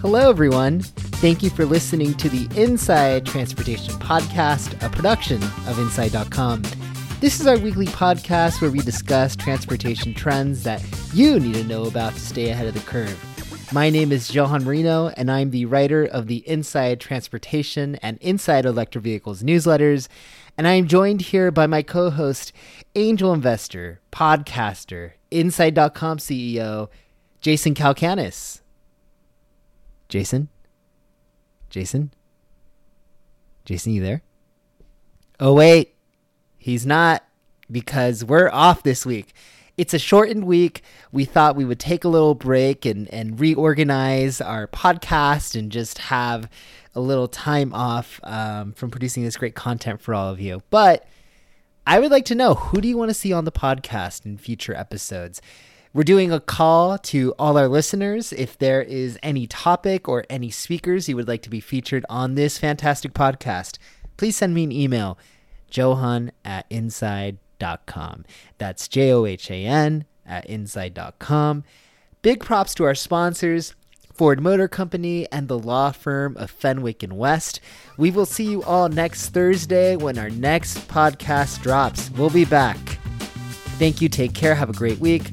Hello, everyone. Thank you for listening to the Inside Transportation Podcast, a production of Inside.com. This is our weekly podcast where we discuss transportation trends that you need to know about to stay ahead of the curve. My name is Johan Marino, and I'm the writer of the Inside Transportation and Inside Electric Vehicles newsletters. And I am joined here by my co host, angel investor, podcaster, Inside.com CEO, Jason Calacanis. Jason? Jason? Jason, you there? Oh, wait. He's not because we're off this week. It's a shortened week. We thought we would take a little break and, and reorganize our podcast and just have a little time off um, from producing this great content for all of you. But I would like to know who do you want to see on the podcast in future episodes? We're doing a call to all our listeners. If there is any topic or any speakers you would like to be featured on this fantastic podcast, please send me an email, johan at inside.com. That's J O H A N at inside.com. Big props to our sponsors. Ford Motor Company and the law firm of Fenwick and West. We will see you all next Thursday when our next podcast drops. We'll be back. Thank you. Take care. Have a great week